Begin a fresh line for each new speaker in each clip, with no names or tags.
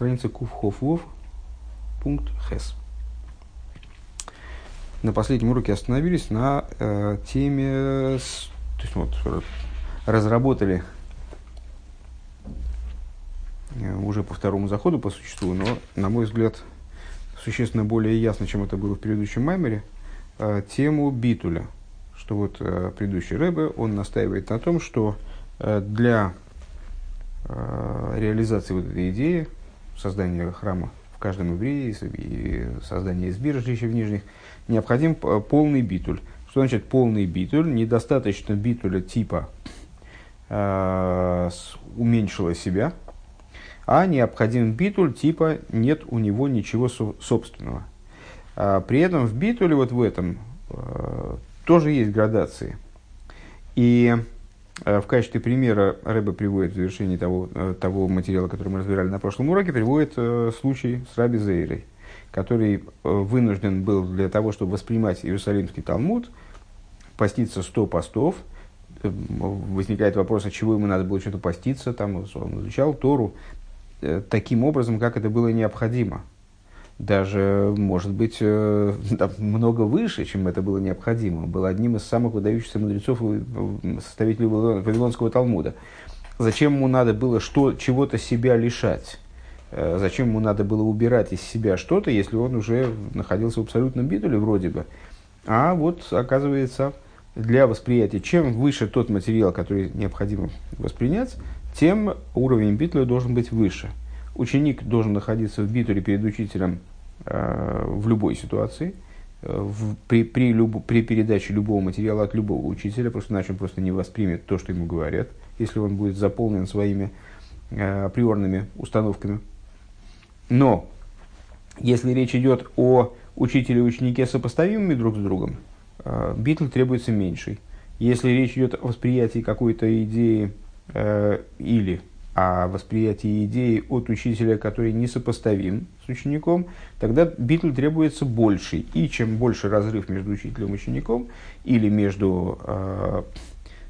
страница Кувхофвов, пункт Хес. На последнем уроке остановились на э, теме, с, то есть вот, разработали э, уже по второму заходу по существу, но, на мой взгляд, существенно более ясно, чем это было в предыдущем маймере, э, тему битуля. Что вот э, предыдущий Рэбе, он настаивает на том, что э, для э, реализации вот этой идеи, создания храма в каждом еврее и создания избиржища в нижних, необходим полный битуль. Что значит полный битуль? Недостаточно битуля типа э, уменьшила себя, а необходим битуль типа нет у него ничего собственного. А при этом в битуле вот в этом э, тоже есть градации. И в качестве примера Рэба приводит в завершении того, э, того материала, который мы разбирали на прошлом уроке, приводит э, случай с Раби Зейрой, который вынужден был для того, чтобы воспринимать Иерусалимский Талмуд, поститься 100 постов. Возникает вопрос, от чего ему надо было что-то поститься. Там он изучал Тору таким образом, как это было необходимо даже, может быть, э, много выше, чем это было необходимо. Был одним из самых выдающихся мудрецов и составителей Вавилонского Талмуда. Зачем ему надо было что, чего-то себя лишать? Э, зачем ему надо было убирать из себя что-то, если он уже находился в абсолютном битуле вроде бы? А вот, оказывается, для восприятия, чем выше тот материал, который необходимо воспринять, тем уровень битуля должен быть выше – Ученик должен находиться в битуле перед учителем э, в любой ситуации, э, в, при, при, люб, при передаче любого материала от любого учителя, просто иначе он просто не воспримет то, что ему говорят, если он будет заполнен своими э, априорными установками. Но если речь идет о учителе и ученике сопоставимыми друг с другом, э, битл требуется меньший. Если речь идет о восприятии какой-то идеи э, или а восприятие идеи от учителя, который несопоставим с учеником, тогда битл требуется больший. И чем больше разрыв между учителем и учеником, или между э,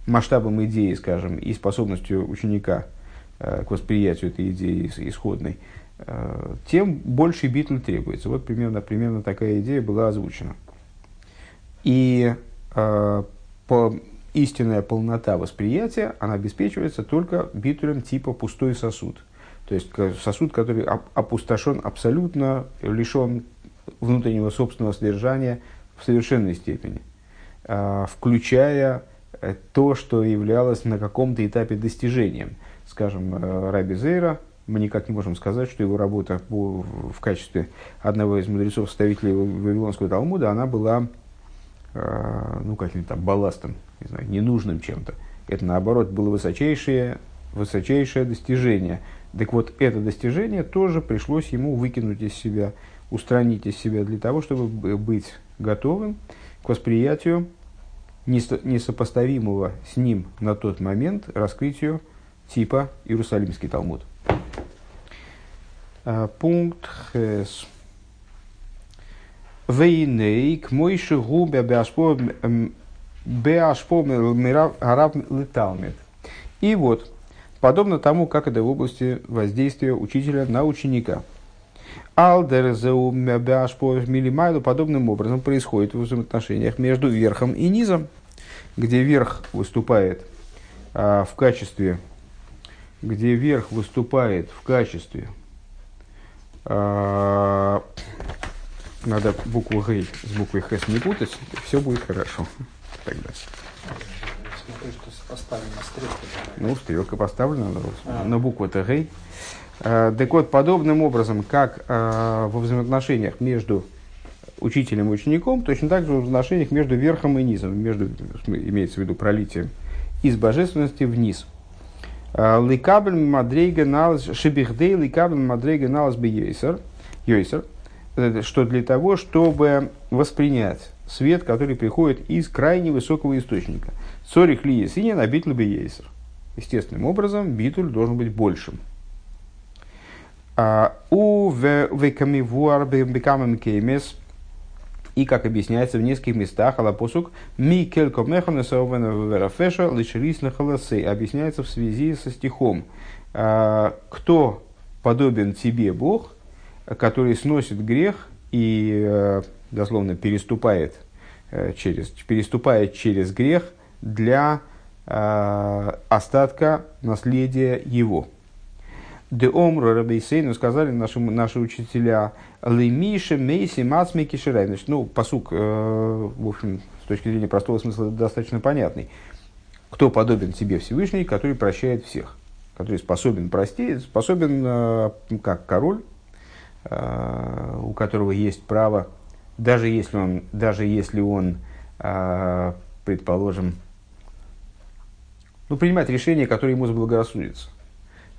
масштабом идеи, скажем, и способностью ученика э, к восприятию этой идеи исходной, э, тем больше битл требуется. Вот примерно, примерно такая идея была озвучена. И э, по, истинная полнота восприятия, она обеспечивается только битулем типа пустой сосуд. То есть сосуд, который опустошен абсолютно, лишен внутреннего собственного содержания в совершенной степени, а, включая э, то, что являлось на каком-то этапе достижением. Скажем, э, Раби Зейра, мы никак не можем сказать, что его работа в качестве одного из мудрецов-составителей Вавилонского Талмуда, она была ну, каким-то балластом не знаю, ненужным чем-то. Это, наоборот, было высочайшее, высочайшее достижение. Так вот, это достижение тоже пришлось ему выкинуть из себя, устранить из себя для того, чтобы быть готовым к восприятию несопоставимого с ним на тот момент раскрытию типа Иерусалимский Талмуд. А, пункт Хес. Вейней к мойши губя беашпо и вот, подобно тому, как это в области воздействия учителя на ученика. Алдерзеу подобным образом происходит в взаимоотношениях между верхом и низом, где верх выступает а, в качестве, где верх выступает в качестве а, надо букву Г с буквой Х не путать, все будет хорошо тогда. Смотрю, что поставлена стрелка. Ну, стрелка поставлена, а. но буква-то гей. А, так вот, подобным образом, как а, во взаимоотношениях между учителем и учеником, точно так же в взаимоотношениях между верхом и низом, между, имеется в виду пролитием из божественности вниз. А, ликабель мадрейга налаз шибихдей ликабель мадрейга налаз бы йойсер, что для того, чтобы воспринять свет, который приходит из крайне высокого источника. Цорих ли есинин, а битуль ейсер. Естественным образом, битуль должен быть большим. А, у векамивуар бекамем кеймес и, как объясняется в нескольких местах, Алапосук, Микель Комеханесовенфеша Лишерис Объясняется в связи со стихом. А, кто подобен тебе Бог, который сносит грех и э, дословно переступает э, через, переступает через грех для э, остатка наследия его. Де омру рабейсейну сказали наши, наши учителя, лемиша мейси мацмики ширай. Значит, ну, посук, э, в общем, с точки зрения простого смысла достаточно понятный. Кто подобен тебе Всевышний, который прощает всех, который способен простить, способен, э, как король, э, у которого есть право, даже если он, даже если он э, предположим, ну, принимать решения, которые ему заблагорассудятся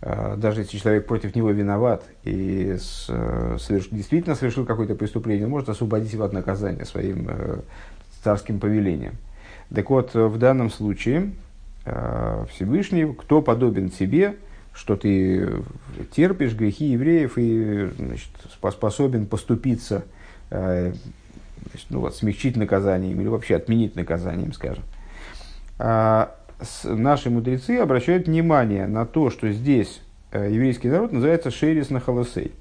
а, даже если человек против него виноват и соверш, действительно совершил какое-то преступление, он может освободить его от наказания своим э, царским повелением. Так вот, в данном случае э, Всевышний, кто подобен тебе, что ты терпишь грехи евреев и значит, способен поступиться, э, значит, ну, вот, смягчить наказанием или вообще отменить наказанием, скажем. А, наши мудрецы обращают внимание на то, что здесь э, еврейский народ называется Шерис на Холосей,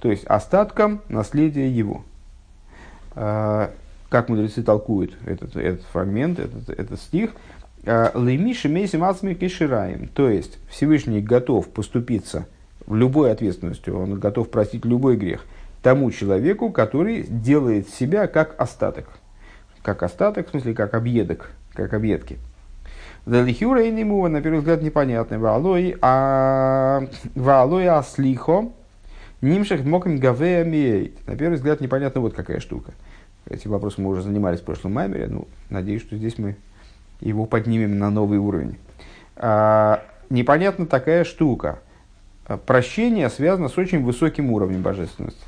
то есть остатком наследия его. А, как мудрецы толкуют этот, этот фрагмент, этот, этот стих, а, Леймиши Мейси Мацми Кишираем, то есть Всевышний готов поступиться в любой ответственностью, он готов простить любой грех тому человеку, который делает себя как остаток. Как остаток, в смысле, как объедок, как объедки. Велихюра и Нимува, на первый взгляд, непонятный. Валой, а Валой Аслихо, Нимшах Моким Гавея. На первый взгляд, непонятно вот какая штука. Эти вопросы мы уже занимались в прошлом маймере. Ну, надеюсь, что здесь мы его поднимем на новый уровень. А, непонятна такая штука. Прощение связано с очень высоким уровнем божественности.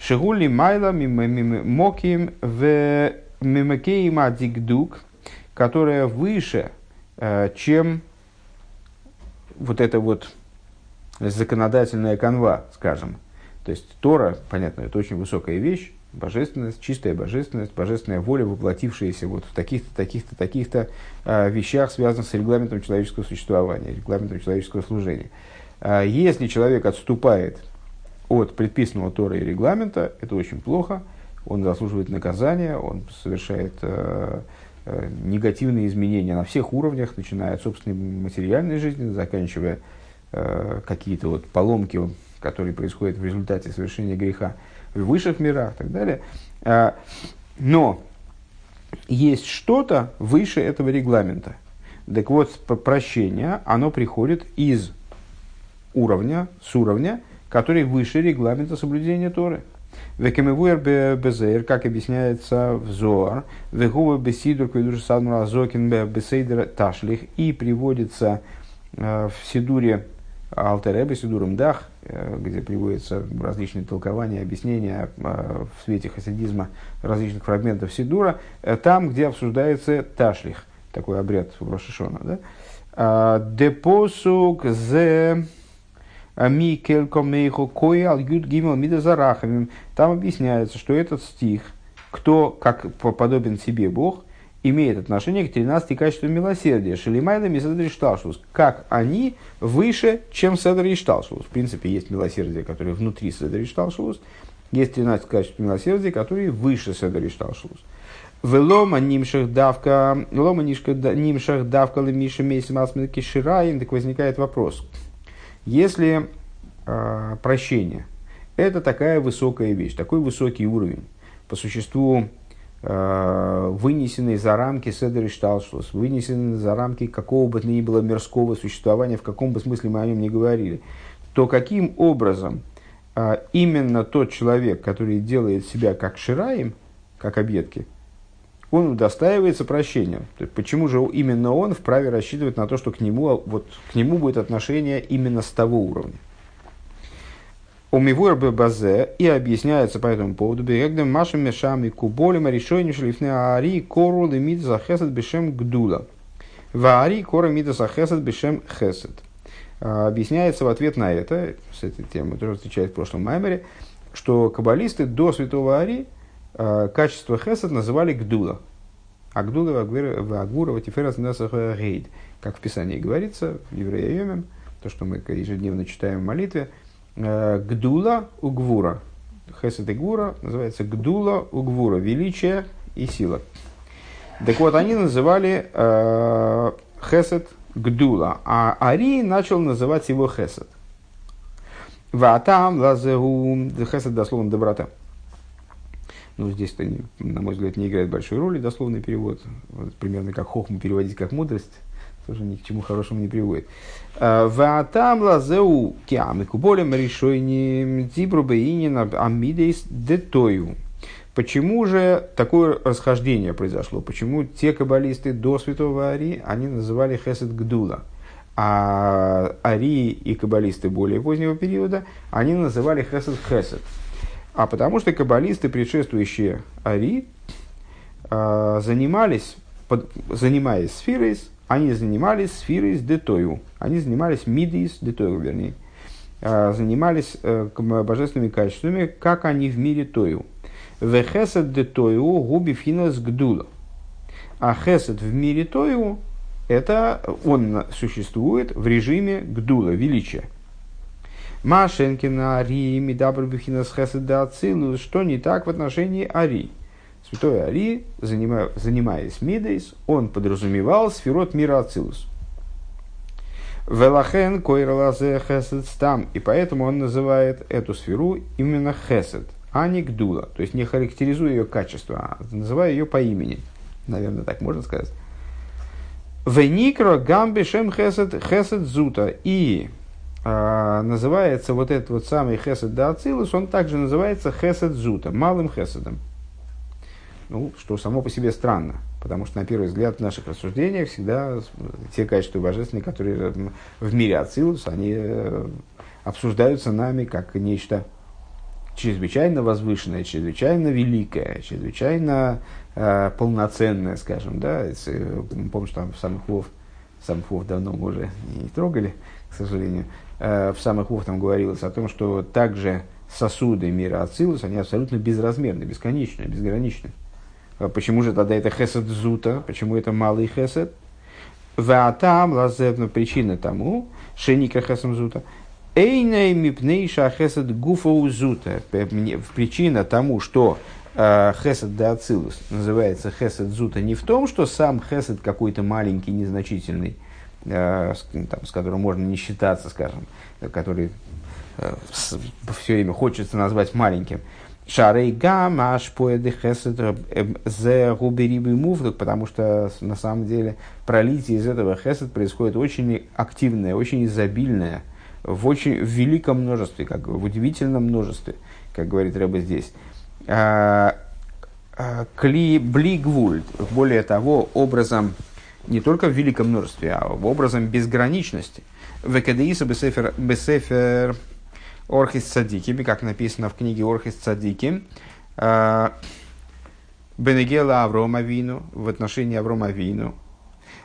Шигули майла моким в мимакейма дигдук, которая выше чем вот эта вот законодательная канва, скажем. То есть Тора, понятно, это очень высокая вещь, божественность, чистая божественность, божественная воля, воплотившаяся вот в таких-то, таких-то, таких-то э, вещах, связанных с регламентом человеческого существования, регламентом человеческого служения. Э, если человек отступает от предписанного Тора и регламента, это очень плохо, он заслуживает наказания, он совершает э, Э, негативные изменения на всех уровнях, начиная от собственной материальной жизни, заканчивая э, какие-то вот поломки, которые происходят в результате совершения греха в высших мирах и так далее. Но есть что-то выше этого регламента. Так вот, прощение, оно приходит из уровня, с уровня, который выше регламента соблюдения Торы. Векемевуэр безер, как объясняется в Зоар, вегува бесидур кведуш садмура зокин бесейдер ташлих, и приводится э, в Сидуре Алтеребе, Сидуром Дах, э, где приводятся различные толкования, объяснения э, в свете хасидизма различных фрагментов Сидура, там, где обсуждается ташлих, такой обряд в Рошишона. Да? Депосук зе Микель Комейхо Коял Юд Гимел Мида Зарахамим. Там объясняется, что этот стих, кто как подобен себе Бог, имеет отношение к 13 качествам милосердия. Шелимайла Мисадри Шталшус. Как они выше, чем Седри Шталшус. В принципе, есть милосердие, которое внутри Седри Шталшус. Есть 13 качеств милосердия, которые выше Седри Шталшус. Велома нимшах давка, велома нимшах давка лемиша мейсим асминки шираем, так возникает вопрос. Если э, прощение – это такая высокая вещь, такой высокий уровень, по существу э, вынесенный за рамки Седер Шталшлус, вынесенный за рамки какого бы то ни было мирского существования, в каком бы смысле мы о нем не говорили, то каким образом э, именно тот человек, который делает себя как Шираем, как объедки – он удостаивается прощения. То есть, почему же именно он вправе рассчитывать на то, что к нему, вот, к нему будет отношение именно с того уровня? Умивуэр базе и объясняется по этому поводу. Бегдем машем мешами куболем решением шлифне ари кору лимит захесет бешем гдула. Ваари кора мида захесет бешем хесет. А, объясняется в ответ на это, с этой темой тоже встречает в прошлом маймере, что каббалисты до святого Ари – качество хесед называли гдула. А гдула в Агурова Тиферас Рейд. Как в Писании говорится, в Еврея то, что мы ежедневно читаем в молитве, э, Гдула Угвура. Хесед и Гура называется Гдула Угвура, величие и сила. Так вот, они называли э, Хесед Гдула, а Ари начал называть его Хесед. Ватам лазеу, Хесед дословно доброта. Ну, здесь, на мой взгляд, не играет большой роли дословный перевод. Вот, примерно как хохму переводить как мудрость, тоже ни к чему хорошему не приводит. Э, Ватам лазеу киам и куболем решойни дибру бейнин амидейс детою. Почему же такое расхождение произошло? Почему те каббалисты до святого Ари, они называли Хесед Гдула, а Ари и каббалисты более позднего периода, они называли Хесед Хесед. А потому что каббалисты, предшествующие Ари, а, занимались, под, занимаясь сферой, они занимались сферой с детою. Они занимались мидис детою, вернее. А, занимались э, божественными качествами, как они в мире тою. Вехесед де тою губи финас гдула. А хесед в мире тою, это он существует в режиме гдула, величия. Машенкина Ари Мидабр Бухинас Хесед де Ацилус, что не так в отношении Ари. Святой Ари, занимаясь Мидейс, он подразумевал сферот мира Ацилус. Велахен койралазе хесед стам. И поэтому он называет эту сферу именно хесед а не гдула. То есть не характеризуя ее качество, а называя ее по имени. Наверное, так можно сказать. Веникро гамби шем хесед хесед зута. И называется вот этот вот самый хесед да ацилус, он также называется хесед зута, малым хеседом. Ну, что само по себе странно, потому что на первый взгляд в наших рассуждениях всегда те качества божественные, которые в мире ацилус, они э, обсуждаются нами как нечто чрезвычайно возвышенное, чрезвычайно великое, чрезвычайно э, полноценное, скажем, да, э, помню, что там самых вов, самых вов давно мы уже не трогали, к сожалению, в самых вов там говорилось о том, что также сосуды мира Ацилус, они абсолютно безразмерны, бесконечны, безграничны. А почему же тогда это хесед зута, почему это малый хесед? Ваатам лазевна причина тому, шеника хесем зута – Эйней мипнейша хесед гуфа узута. Причина тому, что э, хесед да ацилус называется хесед зута не в том, что сам хесед какой-то маленький, незначительный, э, с, там, с которым можно не считаться, скажем, который э, все время хочется назвать маленьким. Шарей гам аш поэды хесед зе губерибы муфдук, потому что на самом деле пролитие из этого хесед происходит очень активное, очень изобильное, в очень в великом множестве, как в удивительном множестве, как говорит Рэба здесь. А, а, кли блигвуль, более того, образом не только в великом множестве, а в образом безграничности. Векадеиса бесефер, бесефер Орхис Цадикими, как написано в книге Орхис Цадики, а, Бенегела Аврома Вину, в отношении Аврома Вину,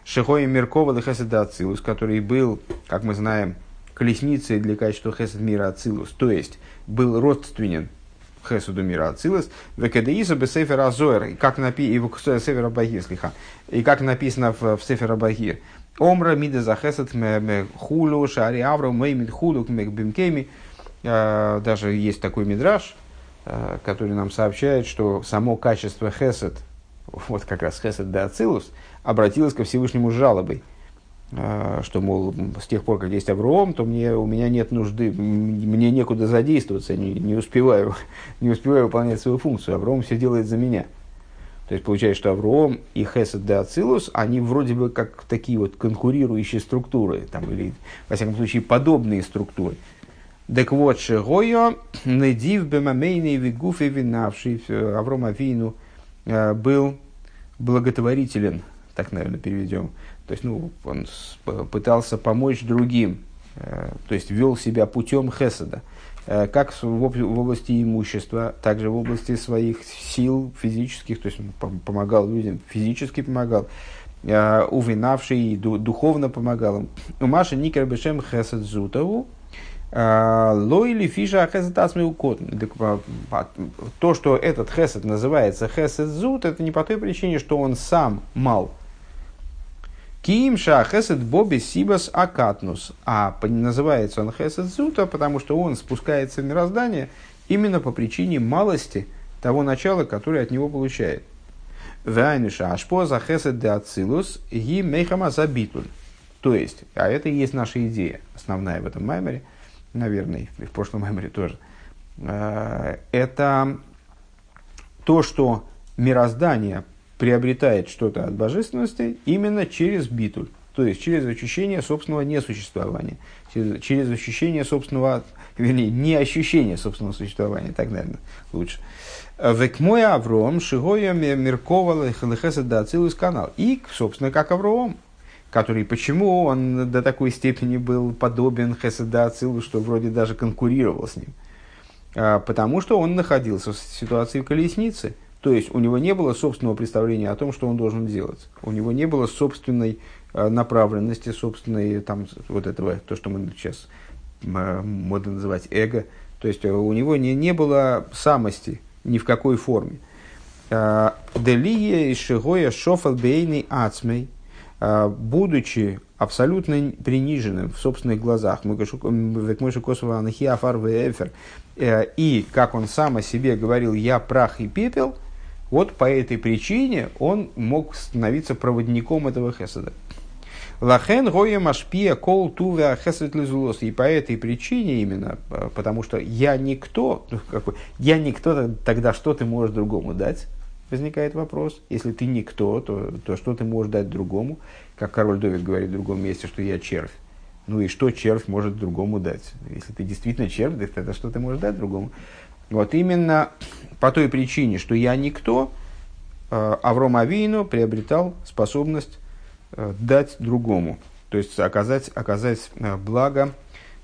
Шихои Меркова Лехеседа Ацилус, который был, как мы знаем, колесницей для качества хесед мира Ацилус, то есть был родственен хесуду мира Ацилус, векадеизу бы сефер Азоэр, и как написано, и как написано в, в сефер Абагир, Омра мида за хесед хулу шари авра меймид хулу бимкеми, а, даже есть такой мидраж, а, который нам сообщает, что само качество хесед, вот как раз хесед де Ацилус, обратилось ко Всевышнему жалобой – что, мол, с тех пор, как есть Авром, то мне, у меня нет нужды, мне некуда задействоваться, не, не, успеваю, не успеваю выполнять свою функцию. Авром все делает за меня. То есть получается, что Авром и Хесед де Ацилус, они вроде бы как такие вот конкурирующие структуры, там, или, во всяком случае, подобные структуры. Так вот, Шегойо, Недив, Бемамейный, Вигуфе, Винавший, Авром Авину а, был благотворителен, так, наверное, переведем, то есть, ну, он пытался помочь другим, э, то есть вел себя путем хеседа, э, как в области имущества, также в области своих сил физических, то есть он помогал людям, физически помогал, э, увинавший и духовно помогал им. У Маши Никер Бешем Хесед Зутову, Лойли фиша хесед асмеукот. То, что этот хесед называется хесед зут, это не по той причине, что он сам мал, Кимша хесед боби сибас акатнус. А называется он хесед зута, потому что он спускается в мироздание именно по причине малости того начала, которое от него получает. Вайниша ашпо за хесед де ацилус ги мейхама забитуль. То есть, а это и есть наша идея, основная в этом маймере, наверное, и в прошлом маймере тоже. Э, это то, что мироздание приобретает что-то от божественности именно через битуль, то есть через ощущение собственного несуществования, через, через ощущение собственного, вернее, не ощущение собственного существования, так, наверное, лучше. Век мой Авром, Шигоя Меркова Лехесед Дацилус канал. И, собственно, как Авром, который, почему он до такой степени был подобен Хеседа Ацилу, что вроде даже конкурировал с ним. А, потому что он находился в ситуации колесницы – то есть у него не было собственного представления о том, что он должен делать. У него не было собственной э, направленности, собственной там, вот этого, то, что мы сейчас модно называть эго. То есть э, у него не, не было самости ни в какой форме. Э, Делия и Шигоя Шофал Бейный Ацмей, будучи абсолютно приниженным в собственных глазах, и, как он сам о себе говорил, я прах и пепел, вот по этой причине он мог становиться проводником этого хеседа. Лахен гоя машпия кол тувя хесед лизулос. И по этой причине именно, э, потому что я никто, ну, какой, я никто, тогда что ты можешь другому дать? Возникает вопрос. Если ты никто, то, то что ты можешь дать другому? Как король Довид говорит в другом месте, что я червь. Ну и что червь может другому дать? Если ты действительно червь, тогда что ты можешь дать другому? Вот именно по той причине, что я никто, э, Авром Авину приобретал способность э, дать другому, то есть оказать, оказать э, благо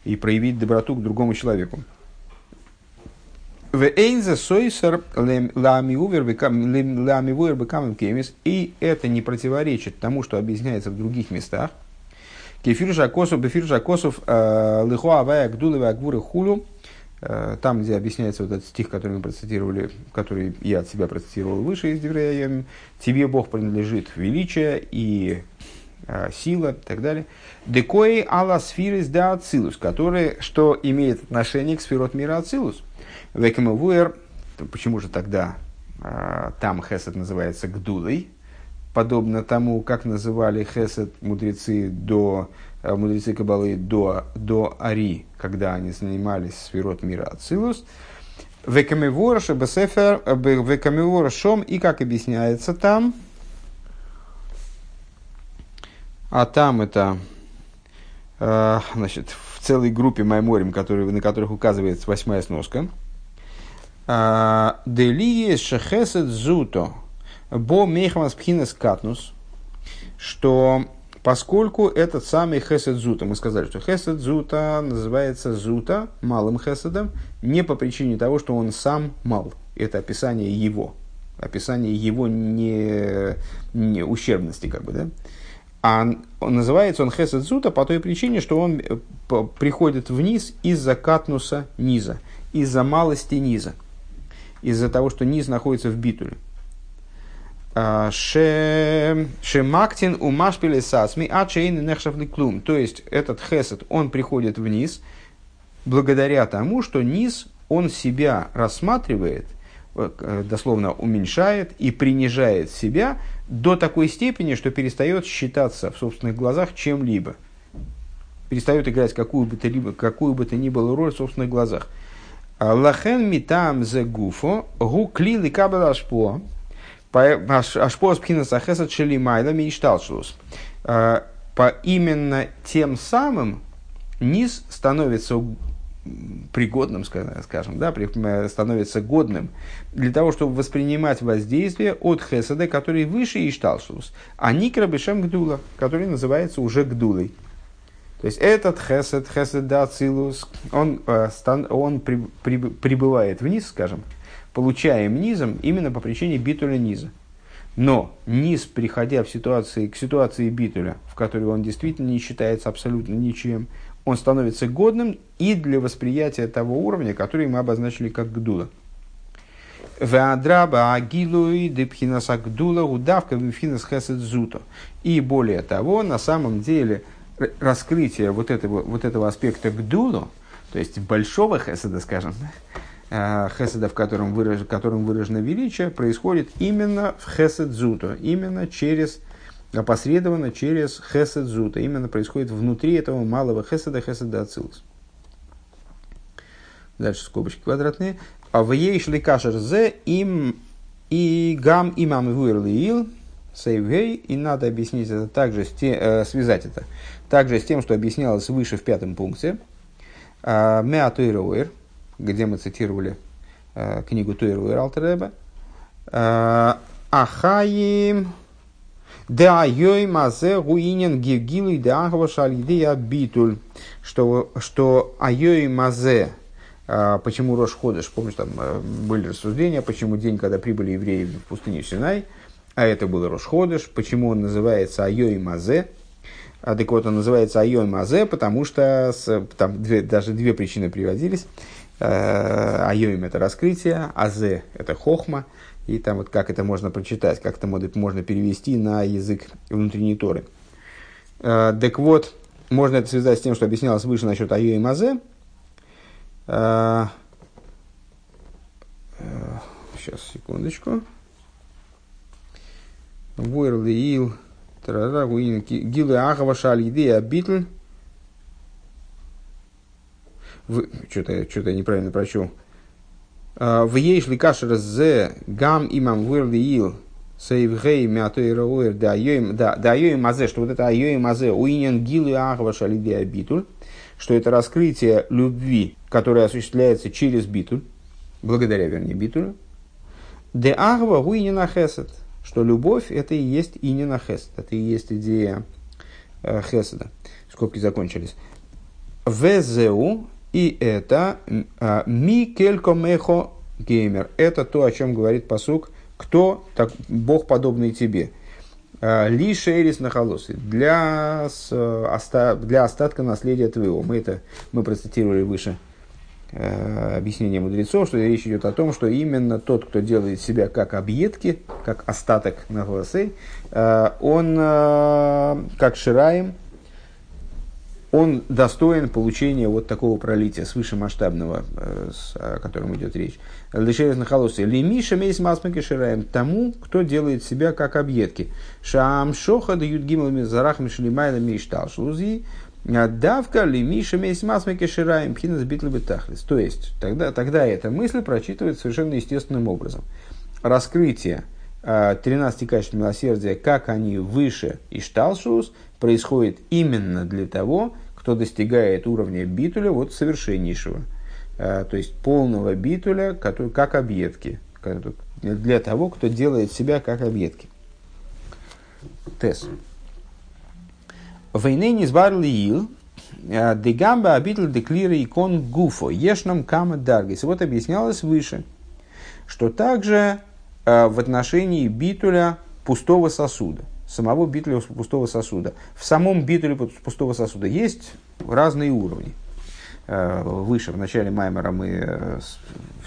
и проявить доброту к другому человеку. И это не противоречит тому, что объясняется в других местах. Кефир Жакосов, Бефир Жакосов, Лихуа Авая Гдулева Агвуры Хулю – там, где объясняется вот этот стих, который мы процитировали, который я от себя процитировал выше из Деврея, тебе Бог принадлежит величие и э, сила и так далее. Декои ала сфирис да ацилус, который, что имеет отношение к сферот мира ацилус. Векамавуэр, почему же тогда э, там хесед называется гдулой, подобно тому, как называли хесед мудрецы до Э, мудрецы Кабалы до, до Ари, когда они занимались сферот мира Ацилус. Векамивор Шебесефер, э, Векамивор Шом, и как объясняется там, а там это, э, значит, в целой группе Майморим, которые, на которых указывается восьмая сноска, Делие Шехесет Зуто, Бо Мехамас Пхинес Катнус, что поскольку этот самый хесед зута, мы сказали, что хесед зута называется зута, малым хеседом, не по причине того, что он сам мал. Это описание его, описание его не, не ущербности, как бы, да? А он, называется он хесед зута по той причине, что он э, приходит вниз из-за катнуса низа, из-за малости низа, из-за того, что низ находится в битуле. А, Шемактин у Машпиле Сасми, а Чейн Нехшавли Клум. То есть этот хесед, он приходит вниз благодаря тому, что низ, он себя рассматривает, э, дословно уменьшает и принижает себя до такой степени, что перестает считаться в собственных глазах чем-либо. Перестает играть какую бы то, либо, какую бы то ни было роль в собственных глазах. Лахен митам зе гуфо гу клили кабел ашпо Ашпос пхинаса хесед шели майла мечталшус. А, по именно тем самым низ становится пригодным, скажем, да, становится годным для того, чтобы воспринимать воздействие от хеседа, который выше Ишталшус, а никра бешем гдула, который называется уже гдулой. То есть этот хесед, хесед да он, э, он прибывает вниз, скажем, получаем низом именно по причине битуля низа. Но низ, приходя в ситуации, к ситуации битуля, в которой он действительно не считается абсолютно ничем, он становится годным и для восприятия того уровня, который мы обозначили как гдула. Веадраба агилуи депхинас агдула удавка зуто. И более того, на самом деле, раскрытие вот этого, вот этого аспекта гдулу, то есть большого хеседа, скажем, хеседа, в котором, выраж, которым выражено величие, происходит именно в хесед зуто, именно через опосредованно через хесед зута, именно происходит внутри этого малого хеседа, хеседа ацилус. Дальше скобочки квадратные. А в ей шли кашер зе им и гам имам вуэрлиил сейвгей. И надо объяснить это также, с те, э, связать это также с тем, что объяснялось выше в пятом пункте. А, Меатуэруэр, где мы цитировали э, книгу Туэруэр Алтереба. А, Ахаим да йой мазе гуинен гигилу и да шалидея битуль. Что, что айой мазе а, почему Рош Ходыш, помнишь, там э, были рассуждения, почему день, когда прибыли евреи в пустыню Синай, а это был Рош Ходыш, почему он называется Айой Мазе, а так вот, он называется Айой Мазе, потому что там две, даже две причины приводились. Э, Айоим – это раскрытие, Азе – это хохма, и там вот как это можно прочитать, как это можно перевести на язык внутренней Торы. Э, так вот, можно это связать с тем, что объяснялось выше насчет Айоим Мазе, Сейчас, секундочку. Войрли ил. Гилы ахава шалидея битл. Что-то что неправильно прочел. В ейш ли кашер зе гам имам войрли ил. Сейвгей мятуэра уэр да айоим мазе, что вот это айоим мазе уинен гилы ахава шалидея битуль что это раскрытие любви, которое осуществляется через битуль, благодаря, вернее, битулю, де агва гуинина хесед, что любовь это и есть инина хесед, это и есть идея э, хеседа. Скобки закончились. Везеу и это э, ми келькомехо геймер. Это то, о чем говорит посук, кто так, Бог подобный тебе. Э, Ли шерис на холосы для, для остатка наследия твоего. Мы это мы процитировали выше э, объяснение мудрецов, что речь идет о том, что именно тот, кто делает себя как объедки, как остаток на голосы, э, он как шираем, он достоин получения вот такого пролития свышемасштабного, о котором идет речь. Лишерез на холосе. Лемиша мейс масмаки шираем тому, кто делает себя как объедки. Шам шоха дают гимлами зарах мишлимайна миштал шлузи. Давка лемиша мейс масмаки шираем пхинас битлы тахлис. То есть, тогда, тогда эта мысль прочитывается совершенно естественным образом. Раскрытие 13 качеств милосердия, как они выше Ишталшус, происходит именно для того, кто достигает уровня битуля вот совершеннейшего – Э, то есть полного битуля, который, как объедки, для того, кто делает себя как объедки. Тес. Войны не сбарли ил, э, дегамба обитель деклира икон гуфо, ешнам кама даргис. Вот объяснялось выше, что также э, в отношении битуля пустого сосуда, самого битуля пустого сосуда, в самом битуле пустого сосуда есть разные уровни. Э, выше, в начале Маймера мы э,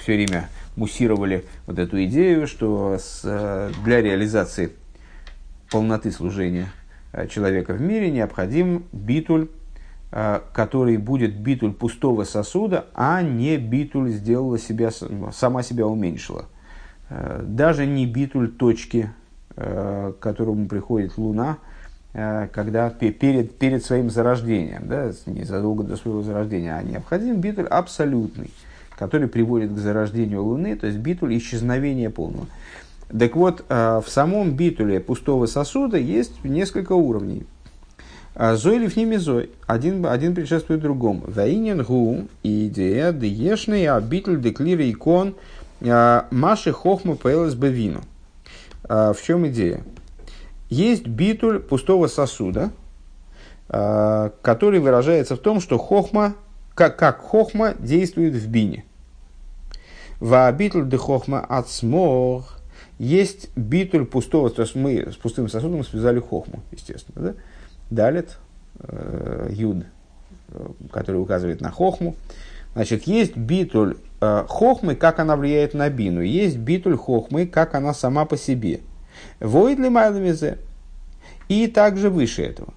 все время муссировали вот эту идею, что э, для реализации полноты служения человека в мире необходим битуль, который будет битуль пустого сосуда, а не битуль сделала себя, сама себя уменьшила. Даже не битуль точки, к которому приходит Луна – Э, когда перед, перед своим зарождением, да, незадолго до своего зарождения, а необходим битуль абсолютный, который приводит к зарождению Луны, то есть битуль исчезновения полного. Так вот, э, в самом битуле пустого сосуда есть несколько уровней. Э, зой ли в ними зой. Один, один предшествует другому. Ваинен гу идея деешный а битуль деклира икон маши хохма пэлэс бевину. В чем идея? Есть битуль пустого сосуда, а, который выражается в том, что хохма, как, как хохма действует в бине. Ва битуль де хохма от смор. Есть битуль пустого, то есть мы с пустым сосудом связали хохму, естественно. Да? Далит, э, юд, который указывает на хохму. Значит, есть битуль э, хохмы, как она влияет на бину. Есть битуль хохмы, как она сама по себе. Воид ли майловизе. И также выше этого.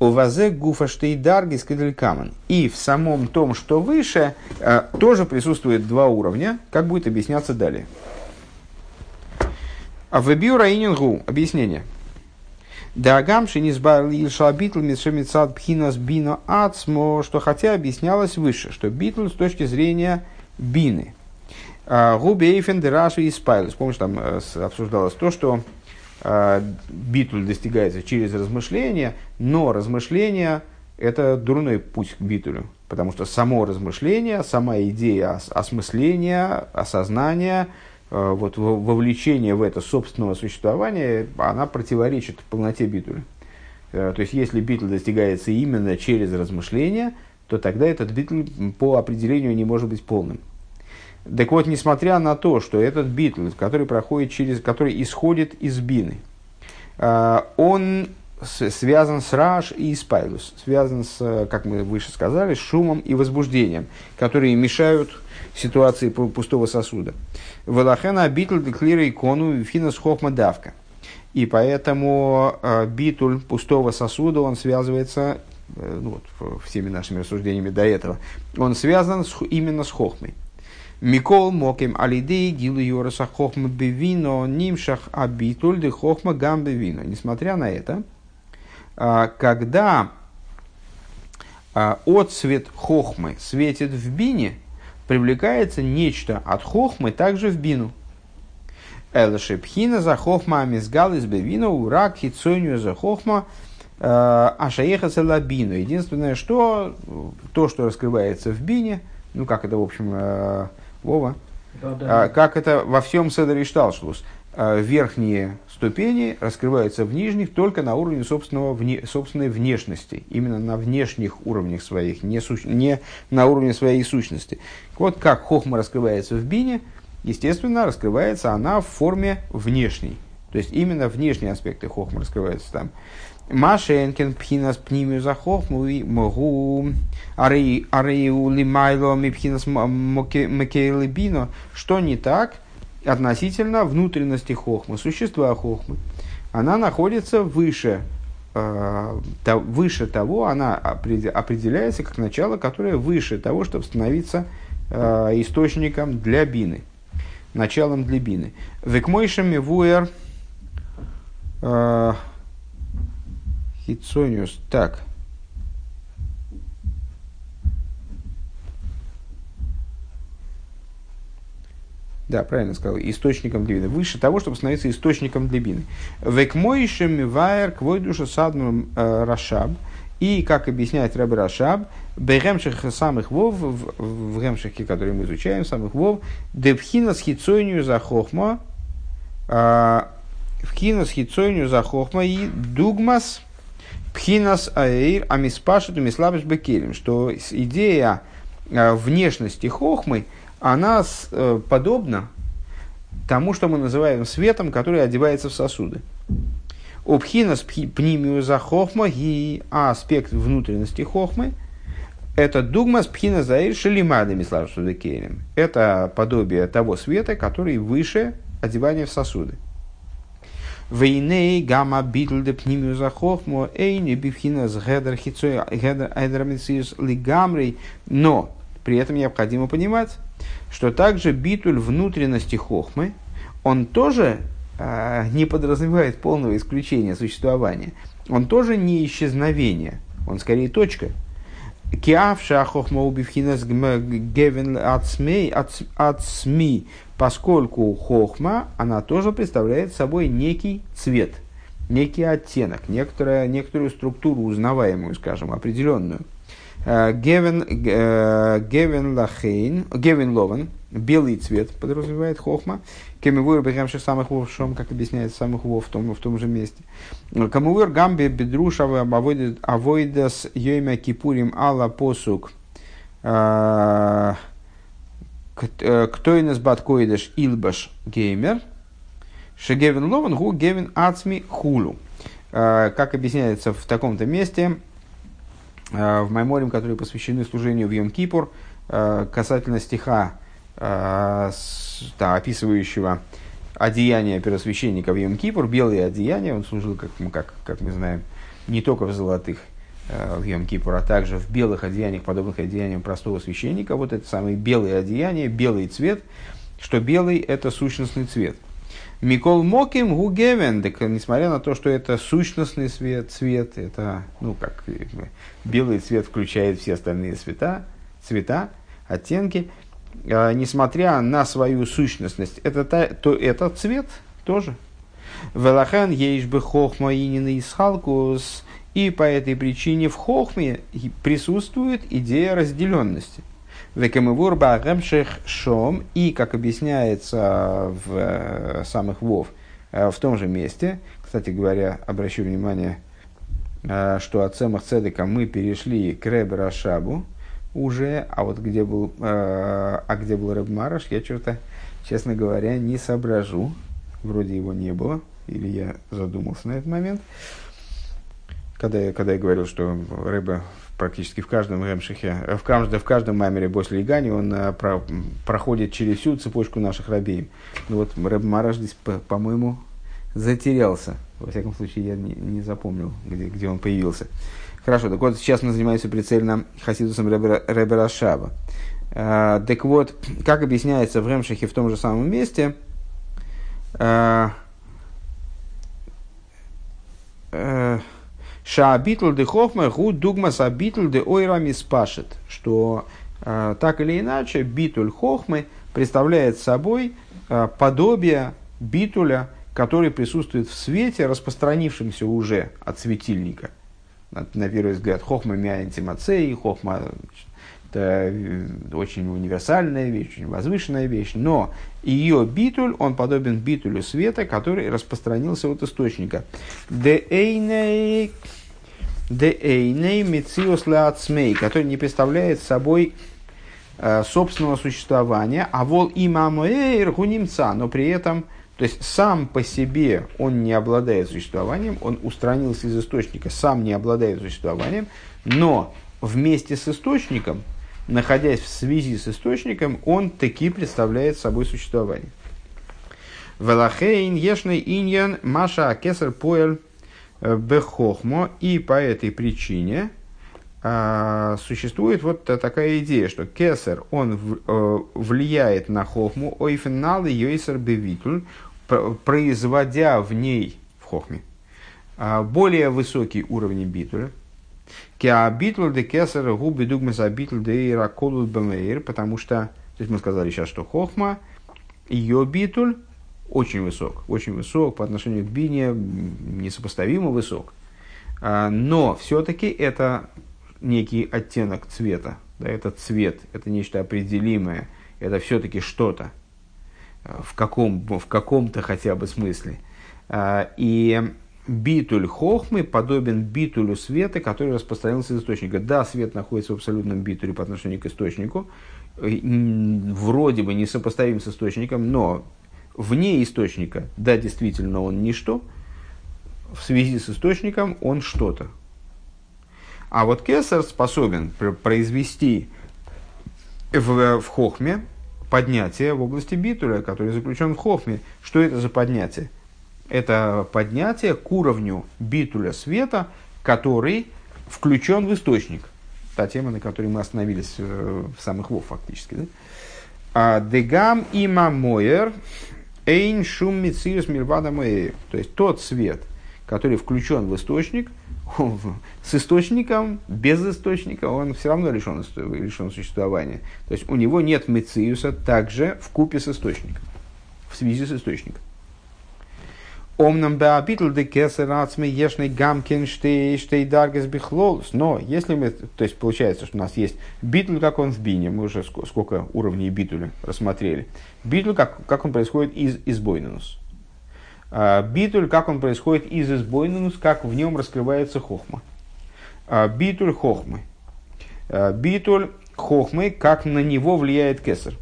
Овазе гуфа штейдарги скиделькаман. И в самом том, что выше, э, тоже присутствует два уровня, как будет объясняться далее. А в Эбиу Раинингу объяснение. Дагам шинизбар лильша битл митшемицад пхинас бино ацмо, что хотя объяснялось выше, что битл с точки зрения бины. А, Губейфен дераши и спайлес. Помнишь, там э, обсуждалось то, что а, битуль достигается через размышление, но размышление – это дурной путь к битулю, потому что само размышление, сама идея осмысления, осознания, а, вот, вовлечение в это собственного существования, она противоречит полноте битуля. А, то есть, если битуль достигается именно через размышление, то тогда этот битуль по определению не может быть полным. Так вот, несмотря на то, что этот битл, который проходит через, который исходит из бины, а, он связан с раш и спайлус, связан с, как мы выше сказали, с шумом и возбуждением, которые мешают ситуации пустого сосуда. Валахена битл деклира икону финас хохма давка. И поэтому э, битуль пустого сосуда, он связывается, э, ну, вот, всеми нашими рассуждениями до этого, он связан с, именно с хохмой. Микол моким алидей гилу юраса хохма бевино нимшах абитуль де хохма гам бевино. Несмотря на это, а, когда отцвет хохмы светит в бине, привлекается нечто от хохмы также в бину. Элшепхина за хохма амизгал из бевина урак хитсонию за хохма а, ашаеха салабину. Единственное, что то, что раскрывается в бине, ну как это, в общем, Вова. Да, да. А, как это во всем Седере Шталшлус. А, верхние ступени раскрываются в нижних только на уровне собственного, вне, собственной внешности. Именно на внешних уровнях своих, не, су, не на уровне своей сущности. Вот как хохма раскрывается в бине, естественно, раскрывается она в форме внешней. То есть именно внешние аспекты хохма раскрываются там. Машенкин пхинас пнимю за хохму и могу арею лимайло ми пхинас макейлебино, что не так относительно внутренности хохмы, существа хохмы. Она находится выше, э, то, выше того, она определяется как начало, которое выше того, чтобы становиться э, источником для бины, началом для бины. Векмойшами вуэр э, Хитсониус. Так. Да, правильно сказал. Источником для бины. Выше того, чтобы становиться источником для бины. Векмойшем вайер квойдуша садмом э, рашаб. И, как объясняет Рэб Рашаб, Бегемших самых вов, в гемшихе, которые мы изучаем, самых вов, Девхина с хитсойнию за хохма, в кина с хитсойнию за хохма и дугмас Пхинас аэйр амиспашету мислабеш бекелем, что идея э, внешности хохмы, она э, подобна тому, что мы называем светом, который одевается в сосуды. Обхинас пнимию за хохма и аспект внутренности хохмы – это дугма с пхина заир шелимадами славшудекелем. Это подобие того света, который выше одевания в сосуды. Вейней гамма битл де пнимию за хохмо, эйни бифхина с хицой гедер айдрамициус лигамрей. Но при этом необходимо понимать, что также битуль внутренности хохмы, он тоже э, не подразумевает полного исключения существования. Он тоже не исчезновение, он скорее точка. Киавша хохма убивхинас гевен от СМИ поскольку хохма, она тоже представляет собой некий цвет, некий оттенок, некоторая, некоторую структуру узнаваемую, скажем, определенную. Э, гевен, э, гевен лахейн, гевен ловен, белый цвет подразумевает хохма. Кемивуэр бегемших самых вов шом, как объясняет самых вов в том, в том же месте. כמבואר גם בדרושי עבודת יום הכיפורים על הפסוק. Э, Э, כתונת בד קודש ילבש וגומר, שגוון לבן הוא גוון עצמי כולו. Э, как объясняется в таком-то месте, в Майморим, которые посвящены служению в Йом-Кипур, касательно стиха, да, описывающего одеяние первосвященника в Йом-Кипур, белые одеяния, он служил, как, как, как мы знаем, не только в золотых в Йом-Кипур, а также в белых одеяниях, подобных одеяниям простого священника. Вот это самые белые одеяния, белый цвет, что белый – это сущностный цвет. Микол Моким Гугевен, так несмотря на то, что это сущностный цвет, цвет, это, ну, как белый цвет включает все остальные цвета, цвета, оттенки, а, несмотря на свою сущностность, это, то, это цвет тоже. Велахен ейш бы хохма инина исхалкус, и по этой причине в хохме присутствует идея разделенности. Векамывур багемших шом, и, как объясняется в э, самых вов, э, в том же месте, кстати говоря, обращу внимание, э, что от Цемах Цедека мы перешли к Ребе Рашабу уже, а вот где был, а где был Реб Мараш, я что-то, честно говоря, не соображу. Вроде его не было, или я задумался на этот момент. Когда я, когда я говорил, что Рэбе практически в каждом ремшихе, в каждом, в каждом мамере после Игани он а, про, проходит через всю цепочку наших рабеев. Ну вот Рэб Мараш здесь, по, по-моему, затерялся. Во всяком случае, я не, не запомнил, где, где он появился. Хорошо, так вот, сейчас мы занимаемся прицельно Хасидусом Рэбе Рашаба. А, так вот, как объясняется в Ремшихе в том же самом месте, а, а, Шаабитл де хохма гу дугмас абитл де ойрами спашет. Что э, так или иначе битуль хохмы представляет собой э, подобие битуля, который присутствует в свете, распространившемся уже от светильника. На, на первый взгляд, хохма миантимацей, хохма это очень универсальная вещь, очень возвышенная вещь, но ее битуль, он подобен битулю света, который распространился от источника. Де эйней Деэйней мициус лаацмей, который не представляет собой э, собственного существования, а вол имамуэйр гунимца, но при этом, то есть сам по себе он не обладает существованием, он устранился из источника, сам не обладает существованием, но вместе с источником, находясь в связи с источником, он таки представляет собой существование. Велахейн ешный иньян маша кесар поэль Э, бехохмо, и по этой причине а, существует вот такая идея, что кесар, он в, а, влияет на хохму, ойфенал йойсер бевитль, производя в ней, в хохме, а, более высокий уровень битуля, Киа битл де кесар губи дугмаса битл де ираколул бемейр, потому что, то есть мы сказали сейчас, что хохма, ее битуль, очень высок, очень высок по отношению к бине, несопоставимо высок. А, но все-таки это некий оттенок цвета, да, это цвет, это нечто определимое, это все-таки что-то а, в, каком, в каком-то хотя бы смысле. А, и битуль хохмы подобен битулю света, который распространился из источника. Да, свет находится в абсолютном битуле по отношению к источнику, вроде бы несопоставим с источником, но вне источника, да, действительно, он ничто, в связи с источником он что-то. А вот кесар способен произвести в, в хохме поднятие в области битуля, который заключен в хохме. Что это за поднятие? Это поднятие к уровню битуля света, который включен в источник. Та тема, на которой мы остановились э, в самых вов фактически. Да? А дегам има моер Эйн шум мициус мирвада То есть тот свет, который включен в источник, с источником, без источника, он все равно лишен, лишен существования. То есть у него нет мициуса также в купе с источником, в связи с источником. Омнам беабитл де кесер ацме ешный гамкин штей даргес бихлолус. Но если мы, то есть получается, что у нас есть битуль, как он в бине, мы уже сколько уровней битуля рассмотрели. Битуль, как, как он происходит из избойнанус. Битуль, как он происходит из избойнанус, как в нем раскрывается хохма. Битуль хохмы. Битуль хохмы, как на него влияет кесар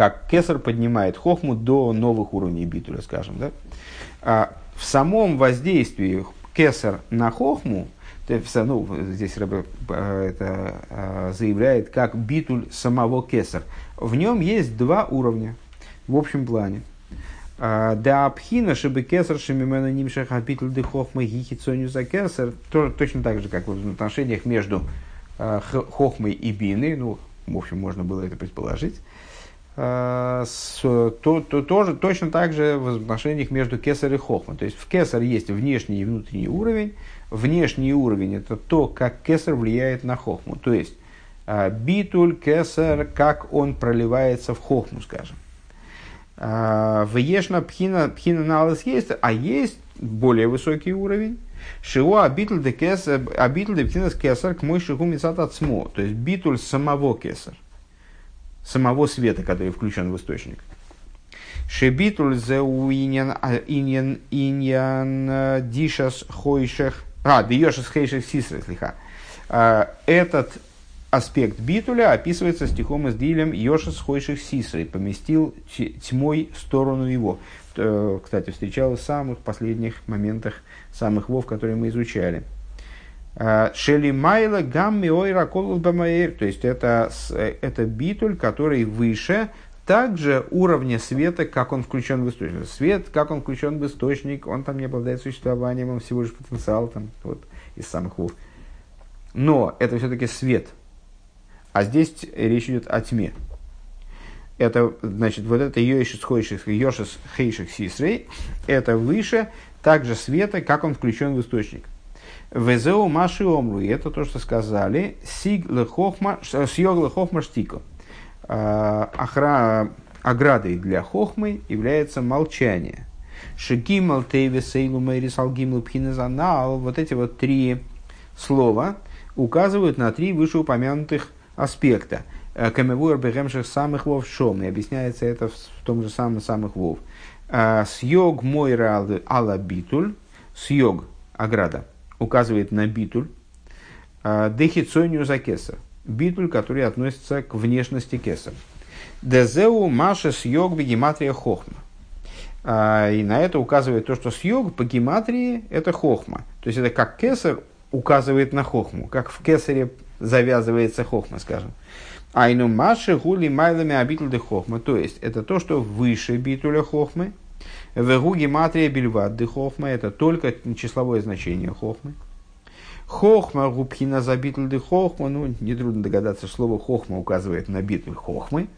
как кесар поднимает хохму до новых уровней битуля, скажем. Да? А в самом воздействии кесар на хохму, ну, здесь Рэбе это заявляет, как битуль самого кесар. В нем есть два уровня в общем плане. Да абхина, чтобы кесар шемимена нимшах абитл де хохма гихицоню за кесар, точно так же, как в отношениях между хохмой и бины, ну, в общем, можно было это предположить, то, то, тоже точно так же в отношениях между кесар и хохма. То есть в кесар есть внешний и внутренний уровень. Внешний уровень это то, как кесар влияет на хохму. То есть битуль, кесар, как он проливается в хохму, скажем. А, в Ешна пхина, пхина налаз есть, а есть более высокий уровень. Шио абитл де кесар, абитл де пхинас кесар к мой мисат ацмо. То есть битуль самого кесар. Самого света, который включен в источник. Шебитуль зе уиньян иньян иньян дишас хойшех. А, диошас хейшех сисрес лиха. А, этот аспект битуля описывается стихом из Дилем Йошес Хойших Сисрой, поместил тьмой сторону его. Кстати, встречалось в самых последних моментах самых вов, которые мы изучали. А, Шели Майла Гамми Ойра Бамаэр, то есть это, это битуль, который выше также уровня света, как он включен в источник. Свет, как он включен в источник, он там не обладает существованием, он всего лишь потенциал там, вот, из самых вов. Но это все-таки свет – а здесь речь идет о тьме. Это, значит, вот это Йошис Хейших Сисрей, это выше также света, как он включен в источник. Везеу Маши Омру, и это то, что сказали, Сиг Лехохма, Сьог Лехохма Штико. А, охра, оградой для хохмы является молчание. Шигимал Тейве Сейлу Мэрис Алгимл Пхинезанал, вот эти вот три слова указывают на три вышеупомянутых аспекта. Э, Камевуэр бегемших самых вов шом. И объясняется это в том же самом самых вов. Э, Сьог мой ала битуль. Сьог, ограда, указывает на битуль. Э, Дехицонию за кесар. Битуль, который относится к внешности кесар. Дезеу маша сьог бегематрия хохма. И на это указывает то, что сьог по гематрии это хохма. То есть это как кесар указывает на хохму, как в кесаре завязывается хохма, скажем. Айну маши гули майлами обитель де хохма. То есть, это то, что выше битуля хохмы. Вегуги матрия бельват де. Это только числовое значение хохмы. Хохма губхина за битуль де хохма. Ну, нетрудно догадаться, слово хохма указывает на битуль хохмы.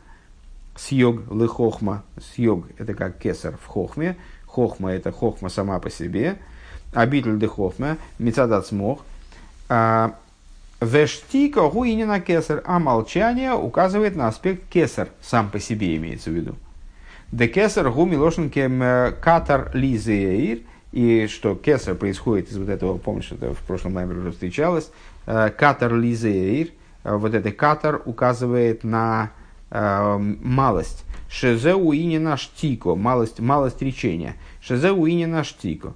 Сьог лы хохма. Сьог это как кесар в хохме. Хохма это хохма сама по себе. А битуль де хохма. Мецадат смог. А, Вештика гуинина кесар, а молчание указывает на аспект кесар, сам по себе имеется в виду. Де кесар гу милошенкем катар лизеир, и что кесар происходит из вот этого, помнишь, это в прошлом маме уже встречалось, катар лизеир, вот это катар указывает на малость. Шезе уинина штико, малость, малость речения. Шезе уинина штико.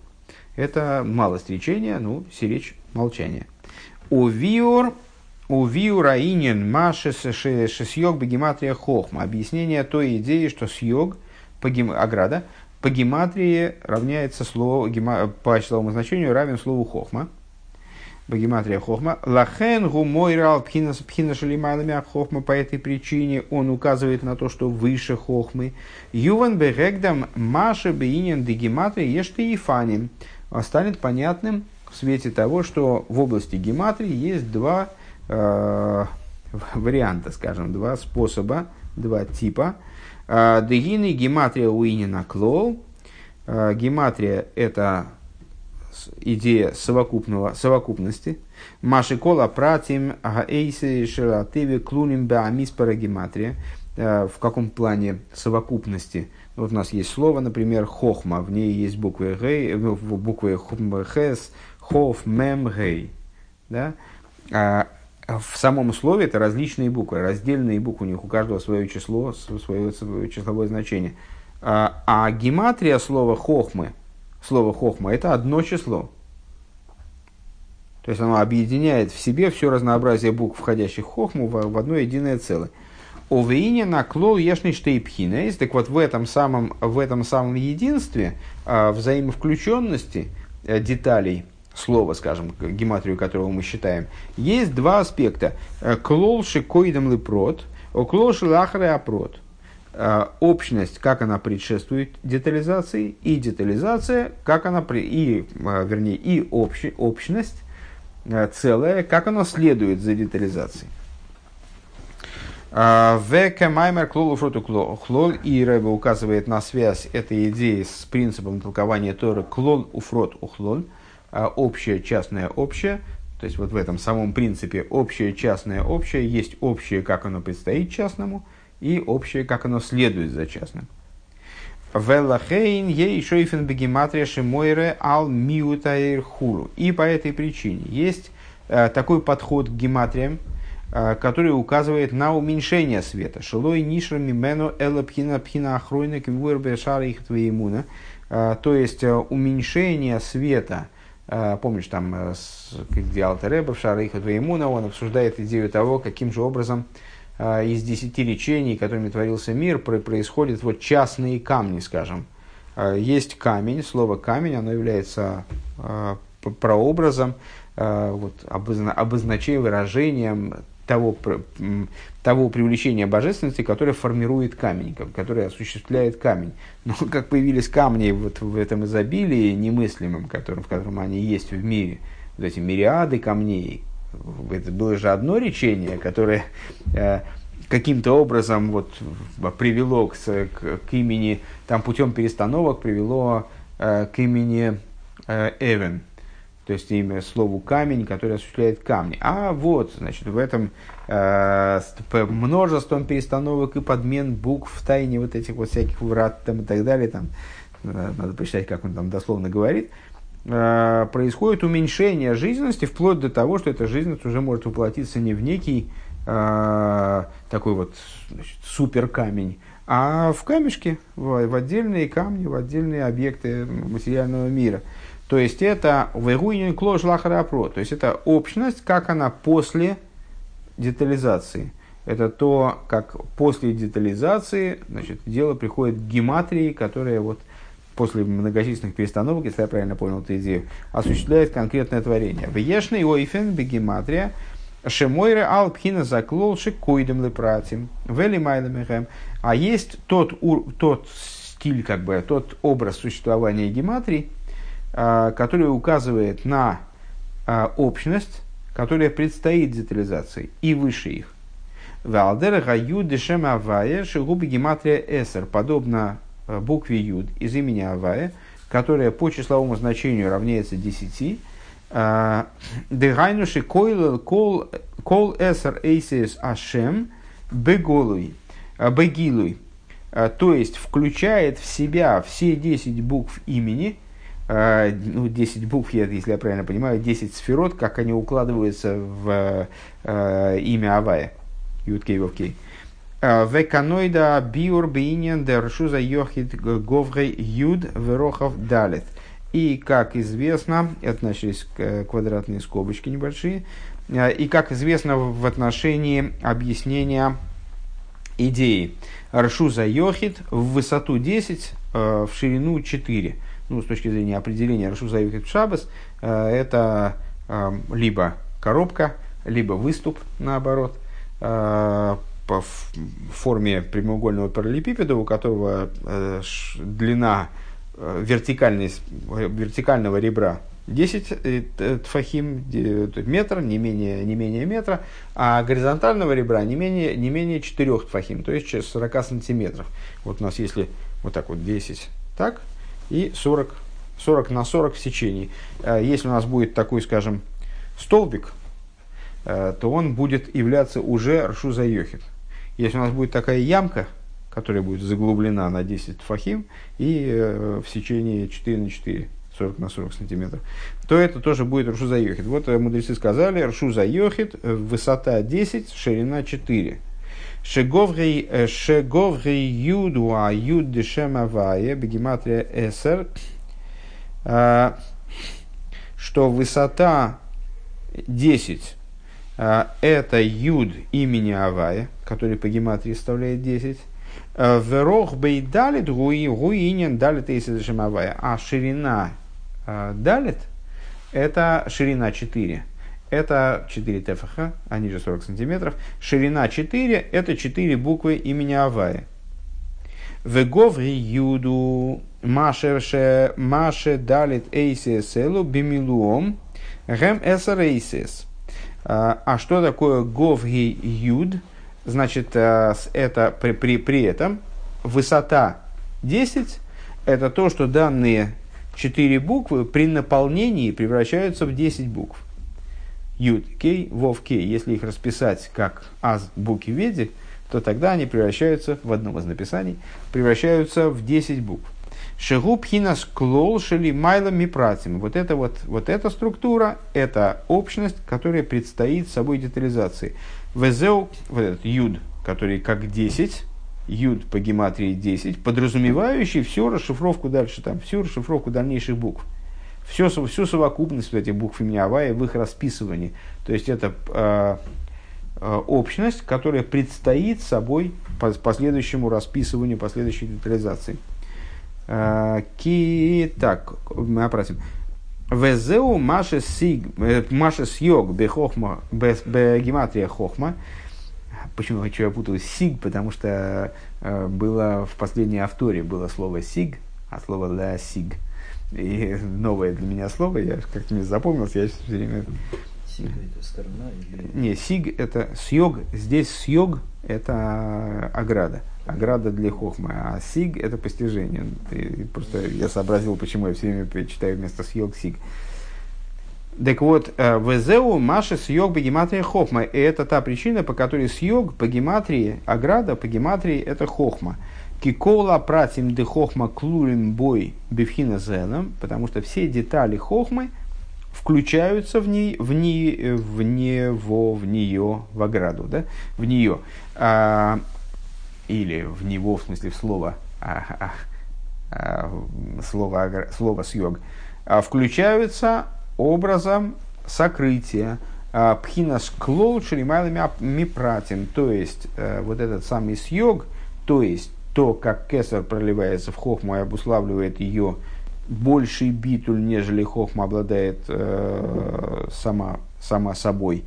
Это малость речения, ну, сиречь молчание. У виур, у виура инин маши шесьёг бегематрия хохма. Объяснение той идеи, что съёг, ограда, по гематрии равняется слову, по числовому значению равен слову хохма. Багематрия хохма. Лахен гумойрал пхинас пхина шалимайлами хохма. По этой причине он указывает на то, что выше хохмы. Юван бегегдам маша бейнин дегематрия ешты и фаним. Станет понятным, в свете того, что в области гематрии есть два э, варианта, скажем, два способа, два типа. Э, Дегины гематрия уинина клол. Э, гематрия – это идея совокупного, совокупности. Маши кола пратим аэйси шелативе клуним беамиспара гематрия. Э, в каком плане совокупности – вот у нас есть слово, например, хохма, в ней есть буквы гей, буквы хес, Хов, Мем, Гей. Да? А в самом слове это различные буквы, раздельные буквы, у них у каждого свое число, свое, свое числовое значение. А, а гематрия слова хохмы, слово хохма, это одно число. То есть оно объединяет в себе все разнообразие букв, входящих в хохму, в, в одно единое целое. Овеине на клол ешный штейпхинес. Так вот, в этом самом, в этом самом единстве, а, взаимовключенности а, деталей – слова, скажем, гематрию которого мы считаем, есть два аспекта. Клол шикоидом липрот, клол шилахре апрот. Общность, как она предшествует детализации, и детализация, как она, при, и, вернее, и общ, общность, целая, как она следует за детализацией. В Маймер Клол Уфроту Клол, и Рэбе указывает на связь этой идеи с принципом толкования Торы Клол Уфрот Ухлол, общее, частное, общее. То есть вот в этом самом принципе общее, частное, общее. Есть общее, как оно предстоит частному, и общее, как оно следует за частным. Велахейн ей шойфен бегематрия шимойре ал миутаир хуру. И по этой причине есть э, такой подход к гематриям, Э, который указывает на уменьшение света. Шилой нишра мимену эла пхина пхина ахройна кимвуэр шара их твоемуна. Э, то есть уменьшение света. Помнишь, там где Алтереба в шара их твоемуна, он обсуждает идею того, каким же образом из десяти речений, которыми творился мир, происходят вот частные камни, скажем. Есть камень, слово камень, оно является прообразом, вот, обозначением, выражением того, того привлечения божественности, которое формирует камень, которое осуществляет камень. Но как появились камни вот в этом изобилии немыслимом, которым, в котором они есть в мире, вот эти мириады камней, это было же одно речение, которое э, каким-то образом вот, привело к, к, к имени, там путем перестановок привело э, к имени э, Эвен, то есть имя слову камень, который осуществляет камни. А вот, значит, в этом э, множеством перестановок и подмен букв в тайне вот этих вот всяких врат там, и так далее, там, э, надо посчитать, как он там дословно говорит, э, происходит уменьшение жизненности вплоть до того, что эта жизненность уже может воплотиться не в некий э, такой вот значит, супер а в камешке, в, в отдельные камни, в отдельные объекты материального мира – то есть это вегуинин клош лахарапро, то есть это общность, как она после детализации. Это то, как после детализации значит, дело приходит к гематрии, которая вот после многочисленных перестановок, если я правильно понял эту идею, осуществляет конкретное творение. Вешный ойфен бегематрия шемойре алпхина заклол шикоидем лепратим вели майлемехем. А есть тот, тот стиль, как бы, тот образ существования гематрии, который указывает на а, общность, которая предстоит детализации и выше их. Валдер гаю дешем авая шигуби гематрия эсер, подобно а, букве юд из имени авая, которая по числовому значению равняется 10, Дегайнуши кол эсер эйсис ашем беголуй, бегилуй, то есть включает в себя все 10 букв имени – Э, ну, 10 букв, если я правильно понимаю, 10 сферот, как они укладываются в э, имя Авая, Юткей Вовкей. Э, Веканоида биур бейнин дершуза йохит говрей юд верохов далит. И, как известно, это начались квадратные скобочки небольшие, и, как известно, в отношении объяснения идеи Ршуза Йохит в высоту 10, в ширину 4 ну, с точки зрения определения Рашу Заюхит Шабас, э, это э, либо коробка, либо выступ, наоборот, э, по форме прямоугольного параллелепипеда, у которого длина вертикального ребра 10 тфахим, метр, не менее, не менее метра, а горизонтального ребра не менее, не менее 4 тфахим, то есть 40 сантиметров. Вот у нас если вот так вот 10, так, и 40, 40 на 40 в сечении. Э, если у нас будет такой, скажем, столбик, э, то он будет являться уже ршуза йохит. Если у нас будет такая ямка, которая будет заглублена на 10 фахим и э, в сечении 4 на 4, 40 на 40 сантиметров, то это тоже будет ршуза йохит. Вот мудрецы сказали, ршуза йохит, высота 10, ширина 4. Шеговрей э, юду, а юд дешем бегематрия эсер, э, что высота 10 э, это юд имени Авая, который по гематрии составляет 10. Верох бейдалит гуи гуинен далит эсер Авая. А ширина далит это ширина 4. Это 4 ТФХ, они же 40 сантиметров. Ширина 4 – это 4 буквы имени Авая. Веговри юду маше маше далит эйсеселу бимилуом гэм эсерейсес. А что такое говги юд? Значит, э, это при, при, при этом высота 10 – это то, что данные 4 буквы при наполнении превращаются в 10 букв. Юд, Кей, Вов, Кей. Если их расписать как аз букви веди, то тогда они превращаются, в одном из написаний, превращаются в 10 букв. Шегуб хинас клол шели майла мипратим. Вот, это вот, вот эта структура, это общность, которая предстоит собой детализации. Везеу, вот этот юд, который как 10, юд по гематрии 10, подразумевающий всю расшифровку дальше, там, всю расшифровку дальнейших букв. Все, всю совокупность вот этих букв имени Авая в их расписывании. То есть это э, общность, которая предстоит собой по последующему расписыванию, последующей детализации. Э, ки, так, мы опросим. Везеу Маша э, Сьог Бехохма, Бегематрия Хохма. Почему я путаю Сиг? Потому что было в последней авторе было слово Сиг, а слово Ла Сиг. И новое для меня слово, я как-то не запомнился, я все время...
Сиг это сторона или...
Не, Сиг это Сьог, здесь Сьог это ограда ограда для хохмы, а сиг – это постижение. И просто я сообразил, почему я все время читаю вместо съег сиг. Так вот, э, везеу маша съег по гематрии хохма. И это та причина, по которой съег по гематрии, ограда по гематрии – это хохма. Кикола пратим де хохма клурим бой бифхина зелем, потому что все детали хохмы включаются в, ней, в, ней, в него, в нее, в ограду, да? в нее. А, или в него, в смысле в слово, а, а, а, слово, слово съег, а, включаются образом сокрытия. А, пхинас клол шелимайлами мипратим, то есть а, вот этот самый съег, то есть то, как кесар проливается в хохму и обуславливает ее больший битуль, нежели хохма обладает э, сама, сама собой,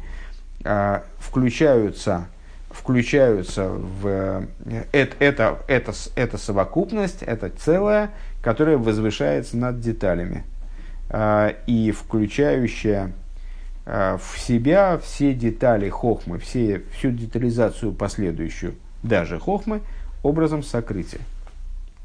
э, включаются включаются в э, это, это, это, это совокупность, это целое, которое возвышается над деталями а, и включающая а, в себя все детали хохмы, все, всю детализацию последующую, даже хохмы, образом сокрытия.